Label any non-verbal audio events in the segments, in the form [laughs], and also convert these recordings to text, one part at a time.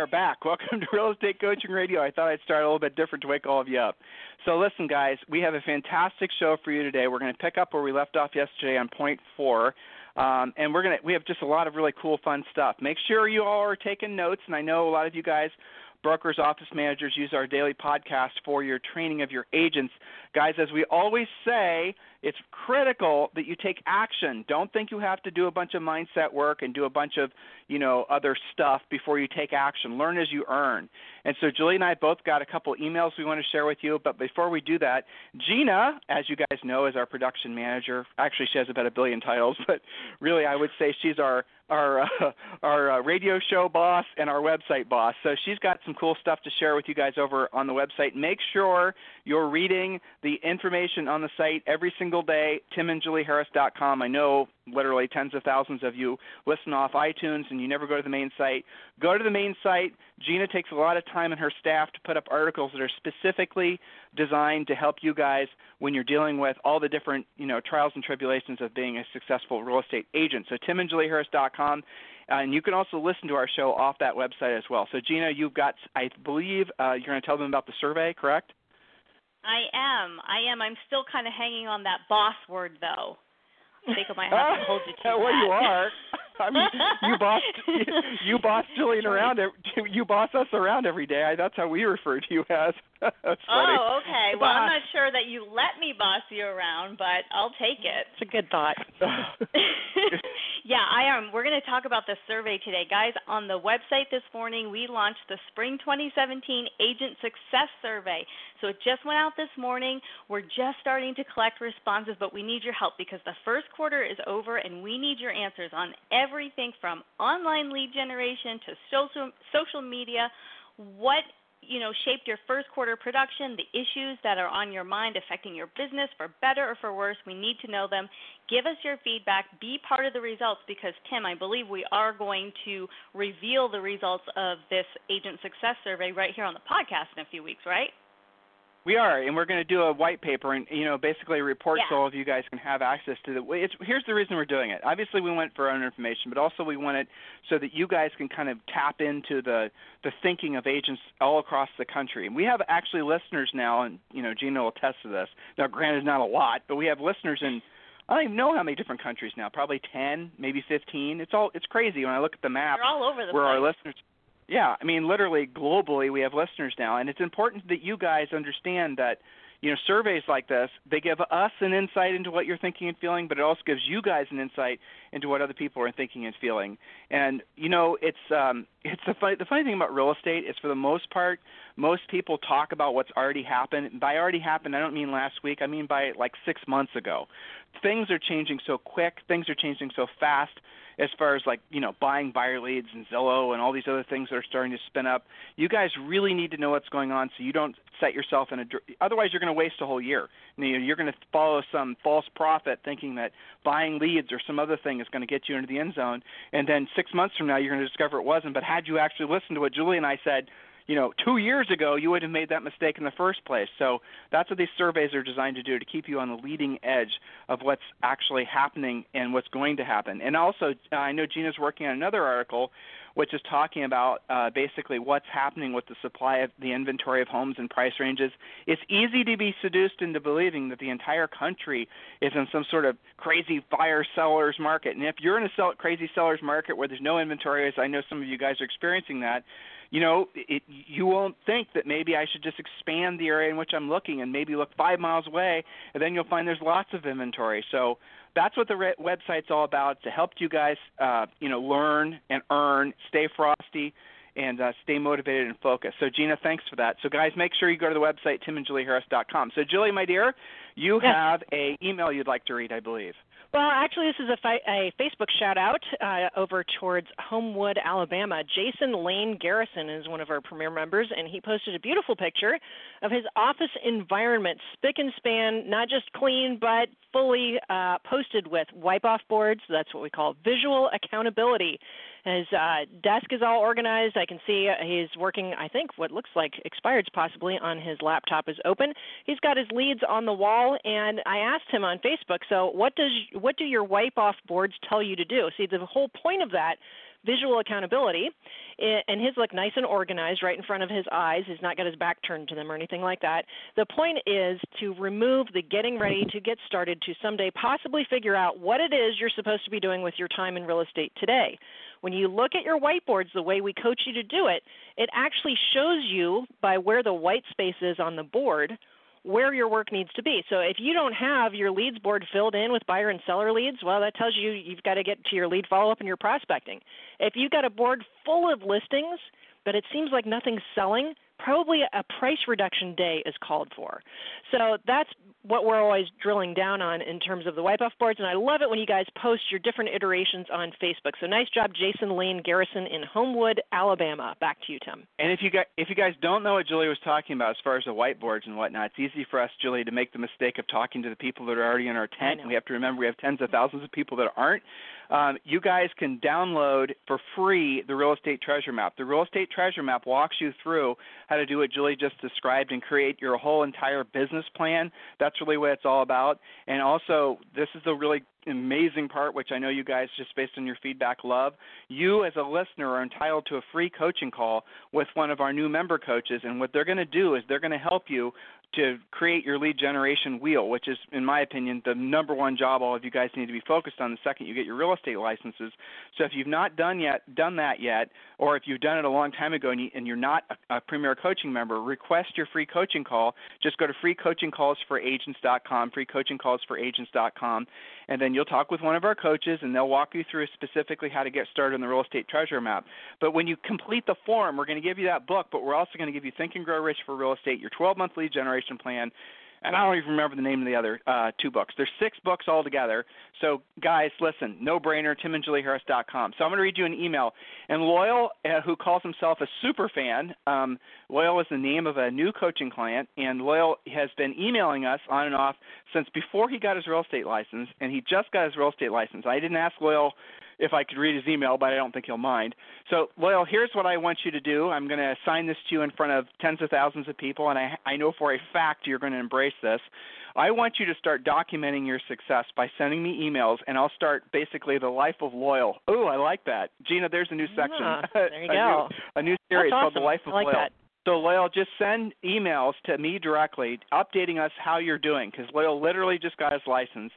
Are back. [laughs] Welcome to Real Estate Coaching Radio. I thought I'd start a little bit different to wake all of you up. So, listen, guys, we have a fantastic show for you today. We're going to pick up where we left off yesterday on point four. Um, and we're gonna we have just a lot of really cool fun stuff. Make sure you all are taking notes, and I know a lot of you guys brokers, office managers use our daily podcast for your training of your agents. Guys, as we always say, it's critical that you take action. Don't think you have to do a bunch of mindset work and do a bunch of, you know, other stuff before you take action. Learn as you earn. And so Julie and I both got a couple emails we want to share with you, but before we do that, Gina, as you guys know, is our production manager. Actually, she has about a billion titles, [laughs] but really I would say she's our our uh, [laughs] our uh, radio show boss and our website boss. So she's got some cool stuff to share with you guys over on the website. Make sure you're reading the information on the site every single day. TimandJulieHarris.com. I know literally tens of thousands of you listen off iTunes and you never go to the main site. Go to the main site. Gina takes a lot of time and her staff to put up articles that are specifically designed to help you guys when you're dealing with all the different, you know, trials and tribulations of being a successful real estate agent. So timandjulieharris.com. And you can also listen to our show off that website as well. So Gina, you've got, I believe, uh, you're going to tell them about the survey, correct? I am. I am. I'm still kind of hanging on that boss word, though. I think I might have to [laughs] hold you to well, that. you are. I mean, you boss [laughs] you boss Jillian around. You boss us around every day. That's how we refer to you as. [laughs] That's oh, funny. Oh, okay. Well, I'm not sure that you let me boss you around, but I'll take it. It's a good thought. [laughs] [laughs] yeah, I am. We're going to talk about the survey today, guys. On the website this morning, we launched the Spring 2017 Agent Success Survey. So it just went out this morning. We're just starting to collect responses, but we need your help because the first quarter is over, and we need your answers on everything from online lead generation to social social media. What you know shaped your first quarter production, the issues that are on your mind affecting your business for better or for worse. We need to know them. Give us your feedback. Be part of the results because Tim, I believe we are going to reveal the results of this agent success survey right here on the podcast in a few weeks, right? We are, and we're going to do a white paper and you know basically a report yeah. so all of you guys can have access to the. It's, here's the reason we're doing it. Obviously, we want it for our own information, but also we want it so that you guys can kind of tap into the the thinking of agents all across the country. And we have actually listeners now, and you know Gina will attest to this. Now, granted, not a lot, but we have listeners in. I don't even know how many different countries now. Probably ten, maybe fifteen. It's all it's crazy when I look at the map. They're all over the where place. our listeners yeah, I mean, literally globally, we have listeners now, and it's important that you guys understand that you know surveys like this they give us an insight into what you're thinking and feeling but it also gives you guys an insight into what other people are thinking and feeling. And you know it's um it's the funny the funny thing about real estate is for the most part most people talk about what's already happened. By already happened i don't mean last week i mean by like 6 months ago. Things are changing so quick things are changing so fast as far as like you know buying buyer leads and Zillow and all these other things that are starting to spin up. You guys really need to know what's going on so you don't set yourself in a. Otherwise, you're going to waste a whole year. You know, you're going to follow some false prophet thinking that buying leads or some other thing is going to get you into the end zone, and then six months from now you're going to discover it wasn't. But had you actually listened to what Julie and I said you know, two years ago, you would have made that mistake in the first place. So that's what these surveys are designed to do to keep you on the leading edge of what's actually happening and what's going to happen. And also, uh, I know Gina's working on another article which is talking about uh, basically what's happening with the supply of the inventory of homes and price ranges. It's easy to be seduced into believing that the entire country is in some sort of crazy fire sellers market. And if you're in a sell- crazy sellers market where there's no inventory, as I know some of you guys are experiencing that, you know, it, you won't think that maybe I should just expand the area in which I'm looking and maybe look five miles away, and then you'll find there's lots of inventory. So that's what the re- website's all about to help you guys, uh, you know, learn and earn, stay frosty, and uh, stay motivated and focused. So, Gina, thanks for that. So, guys, make sure you go to the website timandjulieharris.com. So, Julie, my dear, you yes. have a email you'd like to read, I believe. Well, actually, this is a, fi- a Facebook shout out uh, over towards Homewood, Alabama. Jason Lane Garrison is one of our premier members, and he posted a beautiful picture of his office environment, spick and span, not just clean, but fully uh, posted with wipe off boards. That's what we call visual accountability. His uh, desk is all organized. I can see he's working, I think, what looks like expireds possibly on his laptop is open. He's got his leads on the wall, and I asked him on Facebook, so what does what do your wipe off boards tell you to do? See, the whole point of that visual accountability and his look nice and organized right in front of his eyes he's not got his back turned to them or anything like that the point is to remove the getting ready to get started to someday possibly figure out what it is you're supposed to be doing with your time in real estate today when you look at your whiteboards the way we coach you to do it, it actually shows you by where the white space is on the board where your work needs to be. So if you don't have your leads board filled in with buyer and seller leads, well, that tells you you've got to get to your lead follow up and your prospecting. If you've got a board full of listings, but it seems like nothing's selling, probably a price reduction day is called for. So that's what we're always drilling down on in terms of the wipe off boards and I love it when you guys post your different iterations on Facebook. So nice job Jason Lane Garrison in Homewood, Alabama. Back to you, Tim. And if you guys if you guys don't know what Julie was talking about as far as the whiteboards and whatnot, it's easy for us, Julie, to make the mistake of talking to the people that are already in our tent. We have to remember we have tens of thousands of people that aren't. Um, you guys can download for free the real estate treasure map. The real estate treasure map walks you through how to do what Julie just described and create your whole entire business plan. That's really what it's all about. And also, this is a really amazing part, which I know you guys, just based on your feedback, love. You, as a listener, are entitled to a free coaching call with one of our new member coaches. And what they're going to do is they're going to help you to create your lead generation wheel, which is, in my opinion, the number one job all of you guys need to be focused on the second you get your real estate licenses. So if you've not done yet done that yet, or if you've done it a long time ago and, you, are not a, a Premier Coaching member, request your free coaching call. Just go to freecoachingcallsforagents.com, freecoachingcallsforagents.com, and then you'll talk with one of our coaches, and they'll walk you through specifically how to get started on the real estate treasure map. But when you complete the form, we're going to give you that book, but we're also going to give you Think and Grow Rich for Real Estate, your 12-month lead generation plan, and I don't even remember the name of the other uh, two books. There's six books altogether. So, guys, listen, no brainer, timandjulieharris.com. So, I'm going to read you an email. And Loyal, uh, who calls himself a super fan, um, Loyal is the name of a new coaching client, and Loyal has been emailing us on and off since before he got his real estate license, and he just got his real estate license. I didn't ask Loyal if I could read his email, but I don't think he'll mind. So, Loyal, here's what I want you to do. I'm going to assign this to you in front of tens of thousands of people, and I, I know for a fact you're going to embrace this. I want you to start documenting your success by sending me emails, and I'll start basically the life of Loyal. Oh, I like that, Gina. There's a new section. Yeah, [laughs] there you a go. New, a new series awesome. called the Life of I like Loyal. That. So Loyal, just send emails to me directly, updating us how you're doing, because Loyal literally just got his license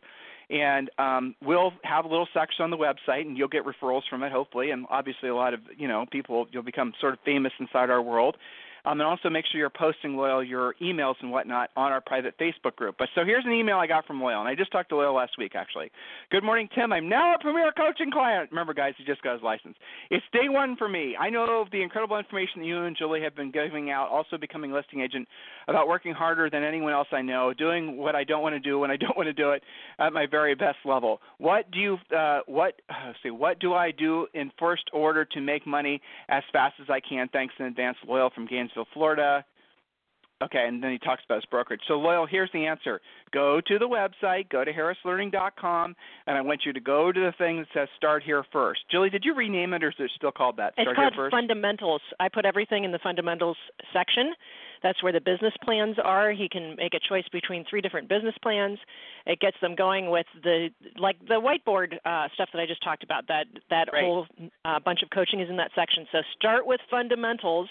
and um, we'll have a little section on the website, and you'll get referrals from it, hopefully, and obviously a lot of you know people you'll become sort of famous inside our world. Um, and also make sure you're posting Loyal your emails and whatnot on our private Facebook group. But so here's an email I got from Loyal, and I just talked to Loyal last week actually. Good morning, Tim. I'm now a Premier Coaching client. Remember, guys, he just got his license. It's day one for me. I know the incredible information that you and Julie have been giving out, also becoming listing agent, about working harder than anyone else I know, doing what I don't want to do when I [laughs] don't want to do it at my very best level. What do you uh, what [sighs] see? What do I do in first order to make money as fast as I can? Thanks in advance, Loyal from Gainesville. Gainesville, Florida. Okay, and then he talks about his brokerage. So, Loyal, here's the answer. Go to the website, go to harrislearning.com, and I want you to go to the thing that says Start Here First. Julie, did you rename it or is it still called that? It's called Here First? Fundamentals. I put everything in the Fundamentals section. That's where the business plans are. He can make a choice between three different business plans. It gets them going with the like the whiteboard uh, stuff that I just talked about. That that right. whole uh, bunch of coaching is in that section. So start with fundamentals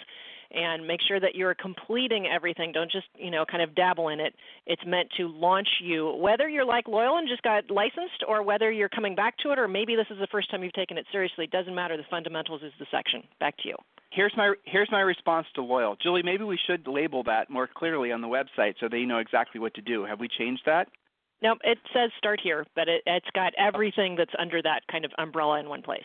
and make sure that you're completing everything. Don't just, you know, kind of dabble in it. It's meant to launch you, whether you're like Loyal and just got licensed or whether you're coming back to it or maybe this is the first time you've taken it seriously. It doesn't matter. The fundamentals is the section. Back to you. Here's my here's my response to Loyal. Julie, maybe we should label that more clearly on the website so they know exactly what to do. Have we changed that? No, it says start here, but it, it's got everything that's under that kind of umbrella in one place.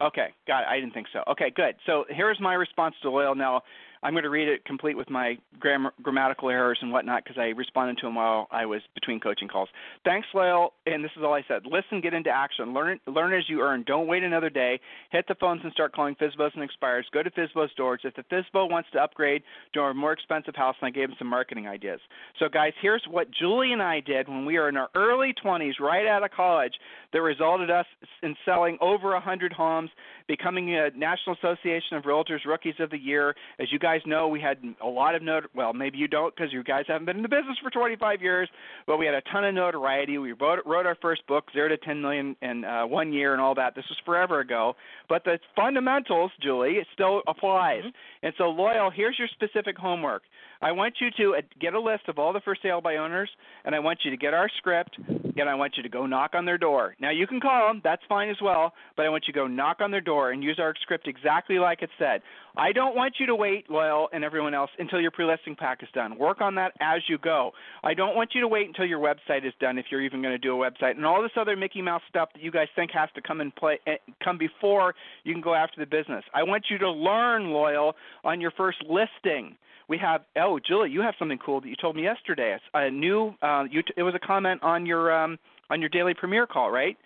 Okay, got it. I didn't think so. Okay, good. So here's my response to Loyal. Now, I'm going to read it complete with my grammar, grammatical errors and whatnot because I responded to him while I was between coaching calls. Thanks, Lyle. And this is all I said. Listen, get into action. Learn, learn as you earn. Don't wait another day. Hit the phones and start calling FSBOs and expires. Go to FSBO's doors. If the FSBO wants to upgrade to a more expensive house, and I gave him some marketing ideas. So, guys, here's what Julie and I did when we were in our early 20s, right out of college, that resulted us in selling over 100 homes, becoming a National Association of Realtors Rookies of the Year. As you guys know, we had a lot of not well, maybe you don't because you guys haven't been in the business for 25 years, but we had a ton of notoriety. We wrote, wrote our first book, Zero to 10 Million in uh, one year, and all that. This was forever ago, but the fundamentals, Julie, it still applies. Mm-hmm. And so, loyal. Here's your specific homework. I want you to uh, get a list of all the for sale by owners, and I want you to get our script, and I want you to go knock on their door. Now you can call them, that's fine as well, but I want you to go knock on their door and use our script exactly like it said. I don't want you to wait, Loyal and everyone else, until your pre-listing pack is done. Work on that as you go. I don't want you to wait until your website is done if you're even going to do a website and all this other Mickey Mouse stuff that you guys think has to come and play eh, come before you can go after the business. I want you to learn, Loyal, on your first listing we have oh Julie, you have something cool that you told me yesterday. A new uh, you t- it was a comment on your um, on your daily Premier call, right?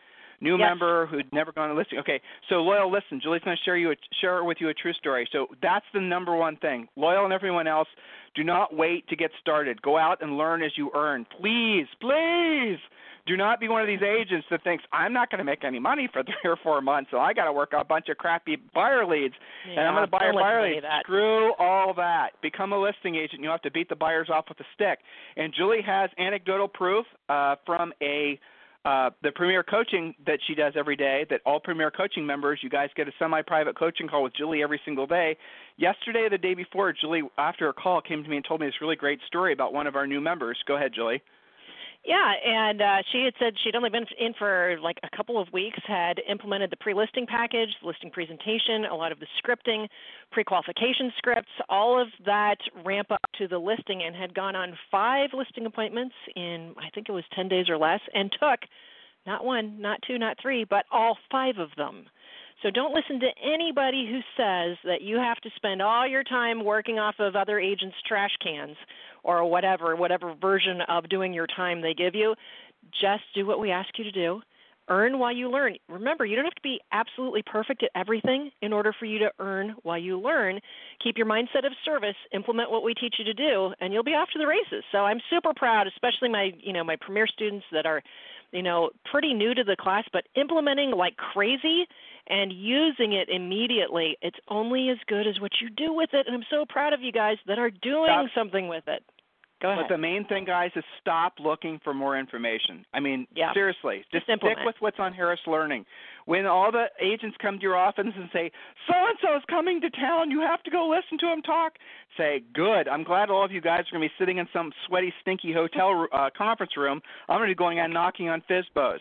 New yes. member who'd never gone to listing. Okay, so loyal, listen. Julie's going to share you a, share with you a true story. So that's the number one thing. Loyal and everyone else, do not wait to get started. Go out and learn as you earn. Please, please. Do not be one of these agents that thinks I'm not going to make any money for [laughs] three or four months, so I got to work out a bunch of crappy buyer leads, yeah, and I'm going to buy a buyer lead. Screw all that. Become a listing agent. You have to beat the buyers off with a stick. And Julie has anecdotal proof uh, from a uh, the premier coaching that she does every day that all premier coaching members you guys get a semi-private coaching call with julie every single day. Yesterday the day before julie after a call came to me and told me this really great story about one of our new members. Go ahead julie yeah, and uh, she had said she'd only been in for like a couple of weeks, had implemented the pre-listing package, listing presentation, a lot of the scripting, pre-qualification scripts, all of that ramp up to the listing, and had gone on five listing appointments in I think it was 10 days or less, and took not one, not two, not three, but all five of them. So don't listen to anybody who says that you have to spend all your time working off of other agents' trash cans or whatever, whatever version of doing your time they give you. Just do what we ask you to do. Earn while you learn. Remember, you don't have to be absolutely perfect at everything in order for you to earn while you learn. Keep your mindset of service, implement what we teach you to do, and you'll be off to the races. So I'm super proud, especially my, you know, my premier students that are, you know, pretty new to the class, but implementing like crazy and using it immediately. It's only as good as what you do with it, and I'm so proud of you guys that are doing Stop. something with it. Go ahead. But the main thing, guys, is stop looking for more information. I mean, yeah. seriously, just, just stick with what's on Harris Learning. When all the agents come to your office and say, "So and so is coming to town, you have to go listen to him talk," say, "Good. I'm glad all of you guys are going to be sitting in some sweaty, stinky hotel uh, conference room. I'm going to be going out knocking on FSBOs."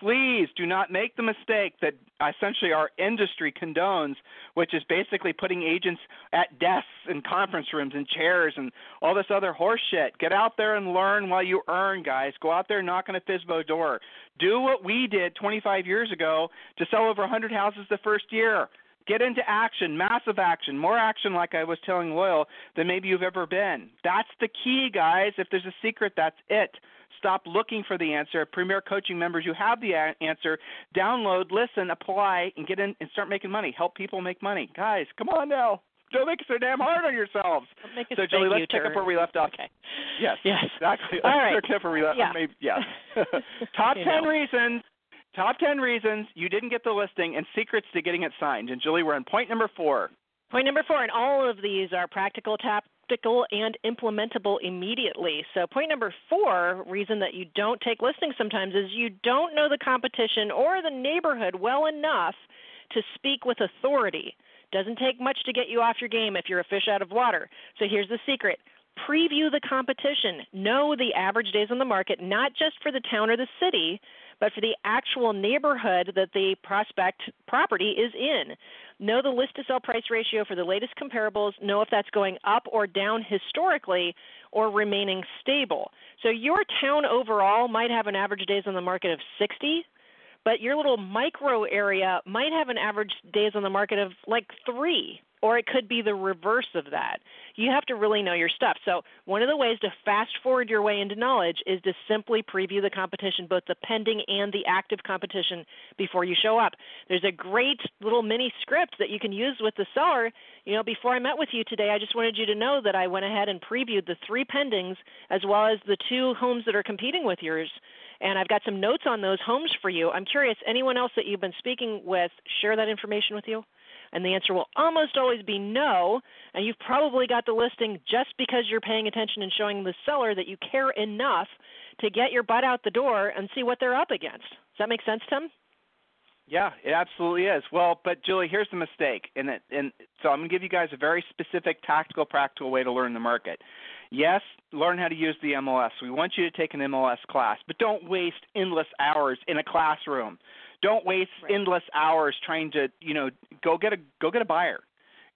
please do not make the mistake that essentially our industry condones, which is basically putting agents at desks and conference rooms and chairs and all this other horse shit. Get out there and learn while you earn, guys. Go out there knock on a FSBO door. Do what we did 25 years ago to sell over 100 houses the first year. Get into action, massive action, more action, like I was telling Loyal, than maybe you've ever been. That's the key, guys. If there's a secret, that's it. Stop looking for the answer. Premier Coaching members, you have the answer. Download, listen, apply, and get in and start making money. Help people make money. Guys, come on now. Don't make it so damn hard on yourselves. so, Julie, let's pick up where we left off. Okay. Yes. Yes. Exactly. All right. Let's pick up where we left. Yeah. Maybe, yes. [laughs] [laughs] Top ten know. reasons. Top ten reasons you didn't get the listing and secrets to getting it signed. And Julie, we're on point number four. Point number four, and all of these are practical, tactical, and implementable immediately. So, point number four, reason that you don't take listings sometimes is you don't know the competition or the neighborhood well enough to speak with authority. Doesn't take much to get you off your game if you're a fish out of water. So, here's the secret preview the competition. Know the average days on the market, not just for the town or the city, but for the actual neighborhood that the prospect property is in. Know the list to sell price ratio for the latest comparables, know if that's going up or down historically or remaining stable. So your town overall might have an average days on the market of 60, but your little micro area might have an average days on the market of like three or it could be the reverse of that. You have to really know your stuff. So, one of the ways to fast forward your way into knowledge is to simply preview the competition, both the pending and the active competition, before you show up. There's a great little mini script that you can use with the seller. You know, before I met with you today, I just wanted you to know that I went ahead and previewed the three pendings as well as the two homes that are competing with yours and I've got some notes on those homes for you. I'm curious, anyone else that you've been speaking with share that information with you? And the answer will almost always be no. And you've probably got the listing just because you're paying attention and showing the seller that you care enough to get your butt out the door and see what they're up against. Does that make sense, Tim? Yeah, it absolutely is. Well, but Julie, here's the mistake, and it, and so I'm going to give you guys a very specific, tactical, practical way to learn the market. Yes, learn how to use the MLS. We want you to take an MLS class, but don't waste endless hours in a classroom. Don't waste right. endless hours trying to, you know, go get a go get a buyer.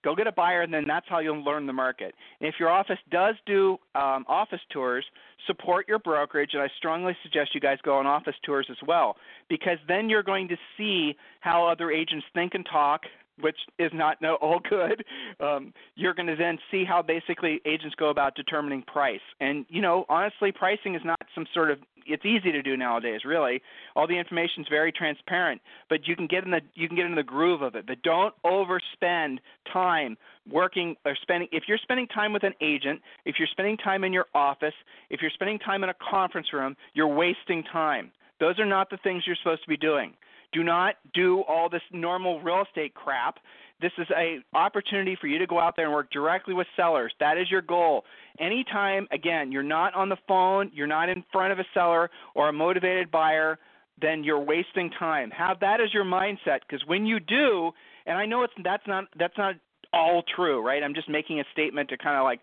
Go get a buyer, and then that's how you'll learn the market. And if your office does do um, office tours, support your brokerage, and I strongly suggest you guys go on office tours as well, because then you're going to see how other agents think and talk, which is not no [laughs] all good. Um, you're going to then see how basically agents go about determining price. And you know, honestly, pricing is not some sort of it's easy to do nowadays. Really, all the information is very transparent, but you can get in the you can get in the groove of it. But don't overspend time working or spending. If you're spending time with an agent, if you're spending time in your office, if you're spending time in a conference room, you're wasting time. Those are not the things you're supposed to be doing. Do not do all this normal real estate crap. This is a opportunity for you to go out there and work directly with sellers. That is your goal. Anytime, again, you're not on the phone, you're not in front of a seller or a motivated buyer, then you're wasting time. Have that as your mindset because when you do, and I know it's that's not that's not all true, right? I'm just making a statement to kind of like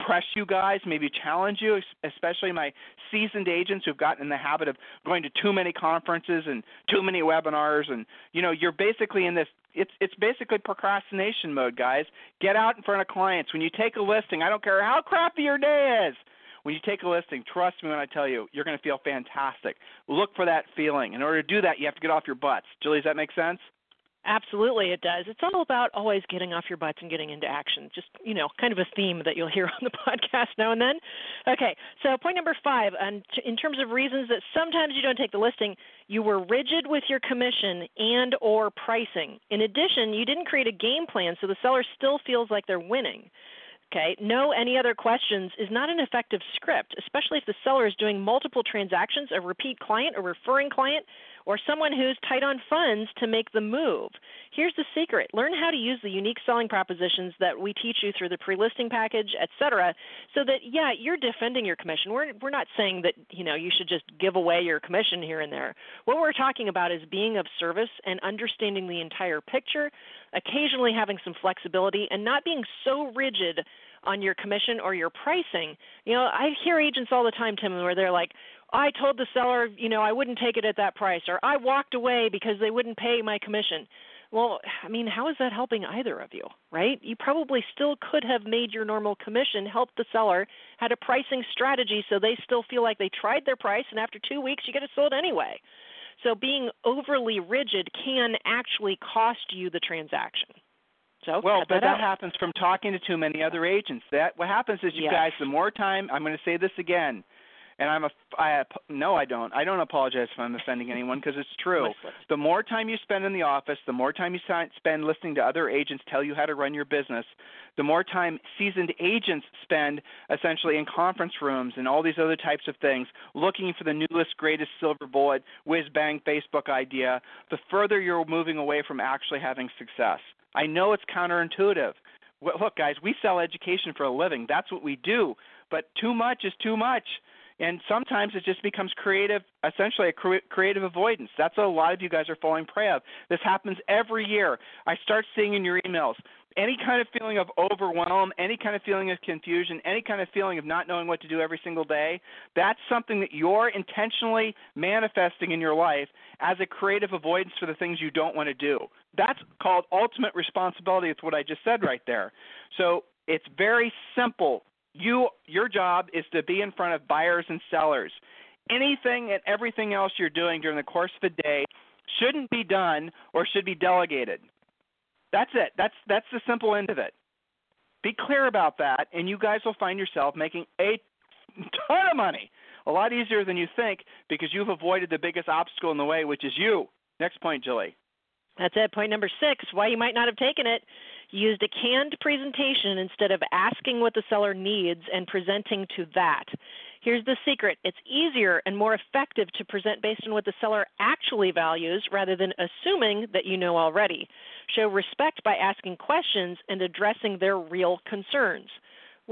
press you guys, maybe challenge you, especially my seasoned agents who've gotten in the habit of going to too many conferences and too many webinars and you know, you're basically in this it's it's basically procrastination mode, guys. Get out in front of clients. When you take a listing, I don't care how crappy your day is. When you take a listing, trust me when I tell you, you're going to feel fantastic. Look for that feeling. In order to do that, you have to get off your butts. Julie, does that make sense? Absolutely, it does. It's all about always getting off your butts and getting into action. Just, you know, kind of a theme that you'll hear [laughs] on the podcast now and then. Okay, so point number five, in terms of reasons that sometimes you don't take the listing, you were rigid with your commission and or pricing. In addition, you didn't create a game plan so the seller still feels like they're winning. Okay, no any other questions is not an effective script, especially if the seller is doing multiple transactions, a repeat client, a referring client, or someone who's tight on funds to make the move. Here's the secret. Learn how to use the unique selling propositions that we teach you through the pre-listing package, etc., so that yeah, you're defending your commission. We're we're not saying that, you know, you should just give away your commission here and there. What we're talking about is being of service and understanding the entire picture, occasionally having some flexibility and not being so rigid on your commission or your pricing. You know, I hear agents all the time, Tim, where they're like, I told the seller, you know, I wouldn't take it at that price, or I walked away because they wouldn't pay my commission. Well, I mean, how is that helping either of you, right? You probably still could have made your normal commission helped the seller, had a pricing strategy so they still feel like they tried their price, and after two weeks, you get it sold anyway. So being overly rigid can actually cost you the transaction. So well, but that, that happens from talking to too many other agents. That what happens is you yes. guys, the more time I'm going to say this again, and I'm a I no I don't I don't apologize if I'm offending anyone because it's true. The more time you spend in the office, the more time you spend listening to other agents tell you how to run your business, the more time seasoned agents spend essentially in conference rooms and all these other types of things looking for the newest greatest silver bullet whiz bang Facebook idea, the further you're moving away from actually having success. I know it's counterintuitive. Look, guys, we sell education for a living. That's what we do. But too much is too much and sometimes it just becomes creative essentially a cre- creative avoidance that's what a lot of you guys are falling prey of this happens every year i start seeing in your emails any kind of feeling of overwhelm, any kind of feeling of confusion, any kind of feeling of not knowing what to do every single day, that's something that you're intentionally manifesting in your life as a creative avoidance for the things you don't want to do. That's called ultimate responsibility. It's what I just said right there. So it's very simple you your job is to be in front of buyers and sellers. Anything and everything else you're doing during the course of the day shouldn't be done or should be delegated. That's it. That's that's the simple end of it. Be clear about that, and you guys will find yourself making a ton of money. A lot easier than you think because you've avoided the biggest obstacle in the way, which is you. Next point, Julie. That's it. Point number six why you might not have taken it. Used a canned presentation instead of asking what the seller needs and presenting to that. Here's the secret it's easier and more effective to present based on what the seller actually values rather than assuming that you know already. Show respect by asking questions and addressing their real concerns.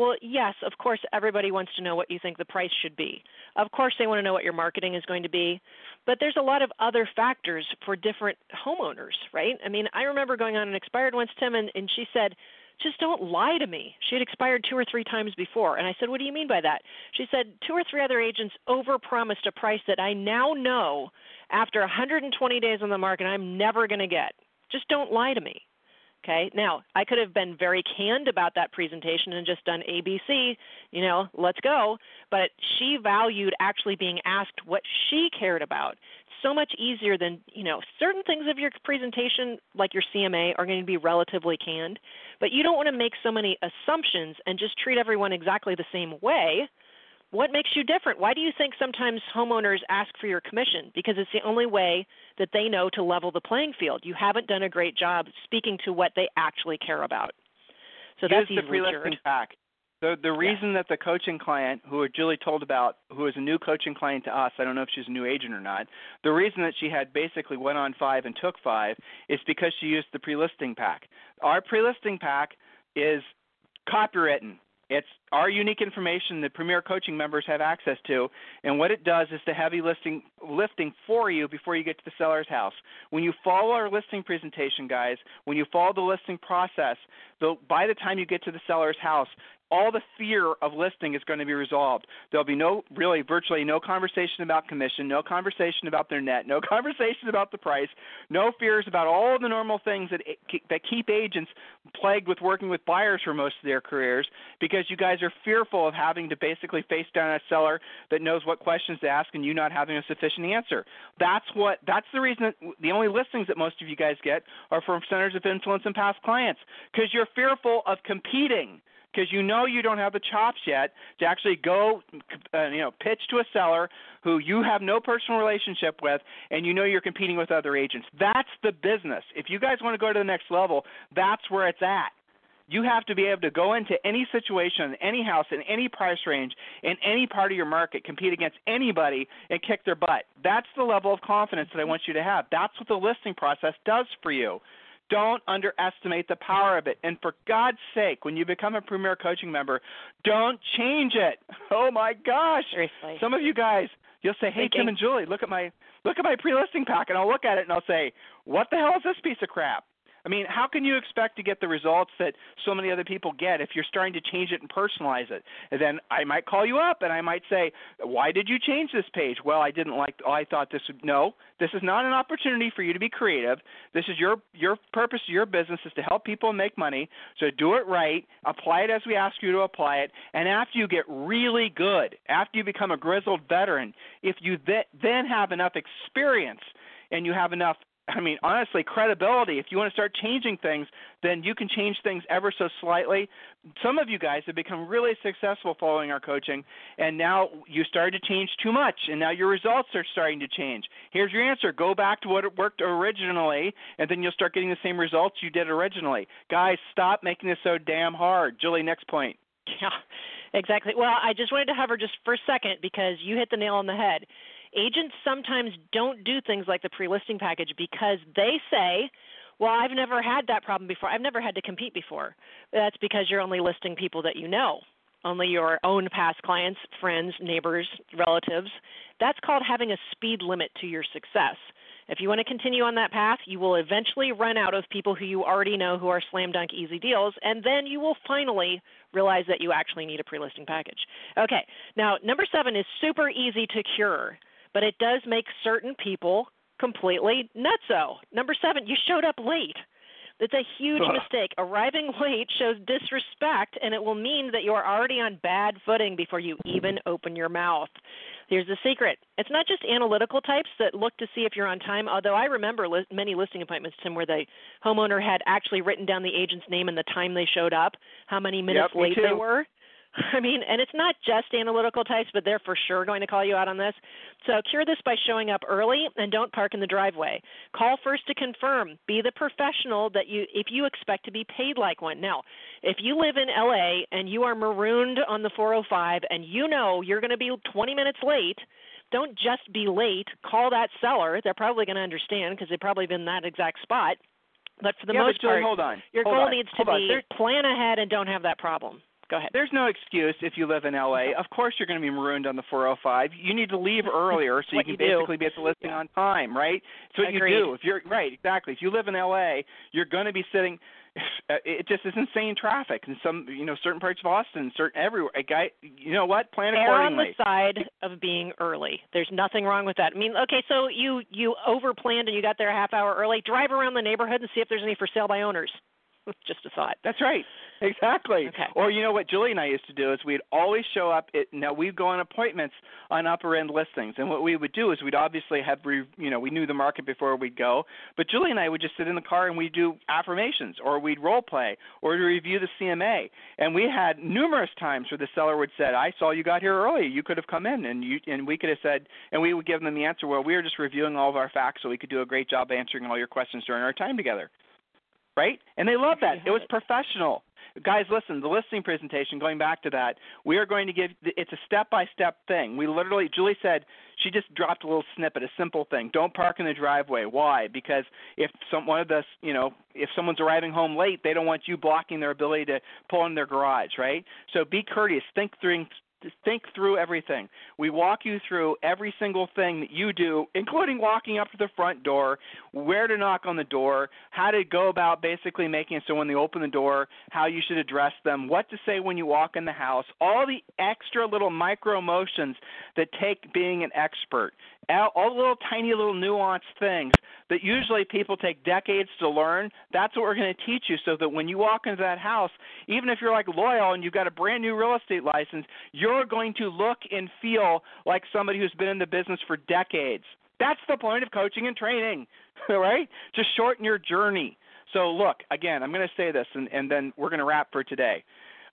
Well, yes, of course, everybody wants to know what you think the price should be. Of course, they want to know what your marketing is going to be. But there's a lot of other factors for different homeowners, right? I mean, I remember going on an expired once, Tim, and, and she said, just don't lie to me. She had expired two or three times before. And I said, What do you mean by that? She said, Two or three other agents overpromised a price that I now know after 120 days on the market I'm never going to get. Just don't lie to me. Okay. Now, I could have been very canned about that presentation and just done ABC, you know, let's go. But she valued actually being asked what she cared about so much easier than you know certain things of your presentation like your cma are going to be relatively canned but you don't want to make so many assumptions and just treat everyone exactly the same way what makes you different why do you think sometimes homeowners ask for your commission because it's the only way that they know to level the playing field you haven't done a great job speaking to what they actually care about so Use that's the pre-listing pack. The the reason that the coaching client, who Julie told about, who is a new coaching client to us, I don't know if she's a new agent or not. The reason that she had basically went on five and took five is because she used the pre-listing pack. Our pre-listing pack is copywritten. It's our unique information that Premier Coaching members have access to, and what it does is the heavy listing lifting for you before you get to the seller's house. When you follow our listing presentation, guys, when you follow the listing process, the, by the time you get to the seller's house, all the fear of listing is going to be resolved. There'll be no, really, virtually no conversation about commission, no conversation about their net, no [laughs] conversation about the price, no fears about all the normal things that eh, that keep agents plagued with working with buyers for most of their careers, because you guys are fearful of having to basically face down a seller that knows what questions to ask and you not having a sufficient answer. That's what. That's the reason that the only listings that most of you guys get are from centers of influence and past clients, because you're fearful of competing because you know you don't have the chops yet to actually go, uh, you know, pitch to a seller who you have no personal relationship with, and you know you're competing with other agents. That's the business. If you guys want to go to the next level, that's where it's at. You have to be able to go into any situation, any house, in any price range, in any part of your market, compete against anybody, and kick their butt. That's the level of confidence that I want you to have. That's what the listing process does for you. Don't underestimate the power of it. And for God's sake, when you become a Premier Coaching member, don't change it. [laughs] Oh my gosh. Seriously. Some of you guys, you'll say, "Hey, Thinking. Tim and Julie, look at my look at my pre-listing pack," and I'll look at it and I'll say, "What the hell is this piece of crap?" I mean, how can you expect to get the results that so many other people get if you're starting to change it and personalize it? And then I might call you up and I might say, "Why did you change this page?" Well, I didn't like. Oh, I thought this would. No, this is not an opportunity for you to be creative. This is your your purpose. Your business is to help people make money. So do it right. Apply it as we ask you to apply it. And after you get really good, after you become a grizzled veteran, if you th- then have enough experience and you have enough I mean, honestly, credibility. If you want to start changing things, then you can change things ever so slightly. Some of you guys have become really successful following our coaching, and now you started to change too much, and now your results are starting to change. Here's your answer go back to what worked originally, and then you'll start getting the same results you did originally. Guys, stop making this so damn hard. Julie, next point. [laughs] Yeah, exactly. Well, I just wanted to hover just for a second because you hit the nail on the head. Agents sometimes don't do things like the pre listing package because they say, well, I've never had that problem before. I've never had to compete before. That's because you're only listing people that you know, only your own past clients, friends, neighbors, relatives. That's called having a speed limit to your success. If you want to continue on that path, you will eventually run out of people who you already know who are slam dunk easy deals, and then you will finally realize that you actually need a pre listing package. Okay, now number seven is super easy to cure, but it does make certain people completely nutso. Number seven, you showed up late. It's a huge Ugh. mistake. Arriving late shows disrespect, and it will mean that you are already on bad footing before you even open your mouth. Here's the secret. It's not just analytical types that look to see if you're on time, although I remember li- many listing appointments, Tim, where the homeowner had actually written down the agent's name and the time they showed up, how many minutes yep, late they were. [laughs] I mean, and it's not just analytical types, but they're for sure going to call you out on this. So cure this by showing up early and don't park in the driveway. Call first to confirm. Be the professional that you if you expect to be paid like one. Now, if you live in LA and you are marooned on the 405 and you know you're going to be 20 minutes late, don't just be late. Call that seller. They're probably going to understand because they've probably been in that exact spot. But for the yeah, most Julie, part, hold on. your hold goal on. needs to hold be plan ahead and don't have that problem. Go ahead. There's no excuse if you live in LA. Of course, you're going to be marooned on the 405. You need to leave [laughs] earlier so you can you basically be at the listing Yeah. on time, right? So what Agreed. you do if you're right, exactly. If you live in LA, you're going to be sitting. [sighs] Uh, it just is insane traffic in some, you know, certain parts of Austin, certain everywhere. A guy, you know what? Plan accordingly. Err on the side of being early. There's nothing wrong with that. I mean, okay, so you you overplanned and you got there a half hour early. Drive around the neighborhood and see if there's any for sale by owners. [laughs] Just a thought. That's right. [laughs] Exactly. Okay. Or you know what Julie and I used to do is we'd always show up. At, now we'd go on appointments on upper end listings, and what we would do is we'd obviously have re, you know we knew the market before we'd go, but Julie and I would just sit in the car and we'd do affirmations, or we'd role play, or to review the CMA. And we had numerous times where the seller would say, "I saw you got here early. You could have come in," and you and we could have said, and we would give them the answer. Well, we were just reviewing all of our facts, so we could do a great job answering all your questions during our time together right? And they love that. It was professional. Guys, listen, the listing presentation, going back to that, we are going to give it's a step by step thing. We literally, Julie said, she just dropped a little snippet, a simple thing. Don't park in the driveway. Why? Because if some one of the, you know, if someone's arriving home late, they don't want you blocking their ability to pull in their garage, right? So be courteous. Think through think through everything. We walk you through every single thing that you do, including walking up to the front door, where to knock on the door, how to go about basically making it so when they open the door, how you should address them, what to say when you walk in the house, all the extra little micro motions that take being an expert. All the little tiny little nuanced things that usually people take decades to learn. That's what we're going to teach you so that when you walk into that house, even if you're like loyal and you've got a brand new real estate license, you're going to look and feel like somebody who's been in the business for decades. That's the point of coaching and training, [laughs] right? To shorten your journey. So, look, again, I'm going to say this and, and then we're going to wrap for today.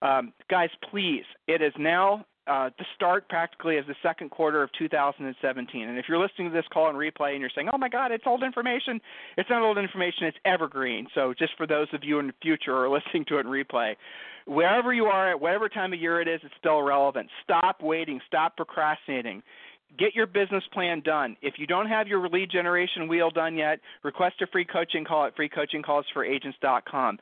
Um, guys, please, it is now uh, the start practically of the second quarter of 2017. And if you're listening to this call and replay and you're saying, "Oh my God, it's old information," it's not old information; it's evergreen. So just for those of you in the future who are [laughs] listening to it in replay, wherever you are at whatever time of year it is, it's still relevant. Stop waiting. Stop procrastinating. Get your business plan done. If you don't have your lead generation wheel done yet, request a free coaching call at freecoachingcallsforagents.com.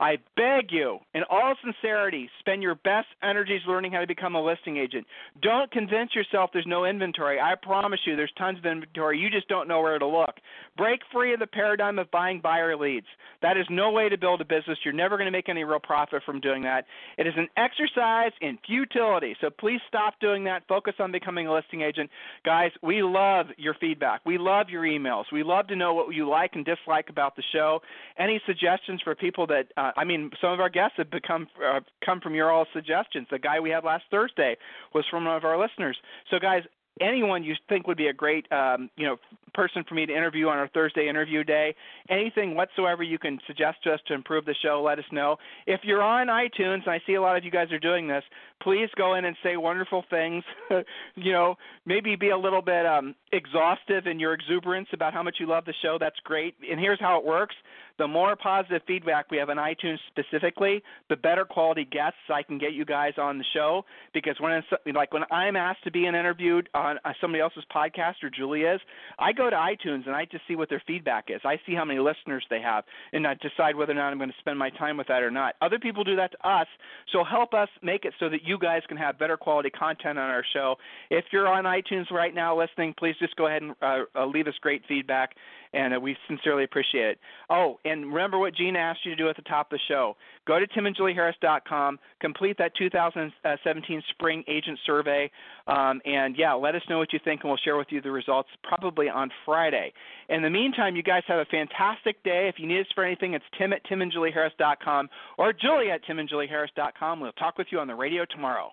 I beg you, in all sincerity, spend your best energies learning how to become a listing agent. Don't convince yourself there's no inventory. I promise you there's tons of inventory. You just don't know where to look. Break free of the paradigm of buying buyer leads. That is no way to build a business. You're never going to make any real profit from doing that. It is an exercise in futility. So please stop doing that. Focus on becoming a listing agent. Guys, we love your feedback. We love your emails. We love to know what you like and dislike about the show. Any suggestions for people that uh, uh, I mean, some of our guests have become uh, come from your all suggestions. The guy we had last Thursday was from one of our listeners. So, guys, anyone you think would be a great um, you know person for me to interview on our Thursday interview day. Anything whatsoever you can suggest to us to improve the show, let us know. If you're on iTunes, and I see a lot of you guys are doing this, please go in and say wonderful things. [laughs] you know, maybe be a little bit um, exhaustive in your exuberance about how much you love the show. That's great. And here's how it works. The more positive feedback we have on iTunes specifically, the better quality guests I can get you guys on the show. Because when it's, like when I'm asked to be an interviewed on uh, somebody else's podcast or Julie is, I go to iTunes and I just see what their feedback is. I see how many listeners they have, and I decide whether or not I'm going to spend my time with that or not. Other people do that to us, so help us make it so that you guys can have better quality content on our show. If you're on iTunes right now listening, please just go ahead and uh, uh, leave us great feedback and uh, we sincerely appreciate it. Oh, and remember what Gina asked you to do at the top of the show. Go to timandjulieharris.com, complete that 2017 spring agent survey, um, and yeah, let us know what you think, and we'll share with you the results probably on Friday. In the meantime, you guys have a fantastic day. If you need us for anything, it's tim at timandjulieharris.com or julie at timandjulieharris.com. We'll talk with you on the radio tomorrow.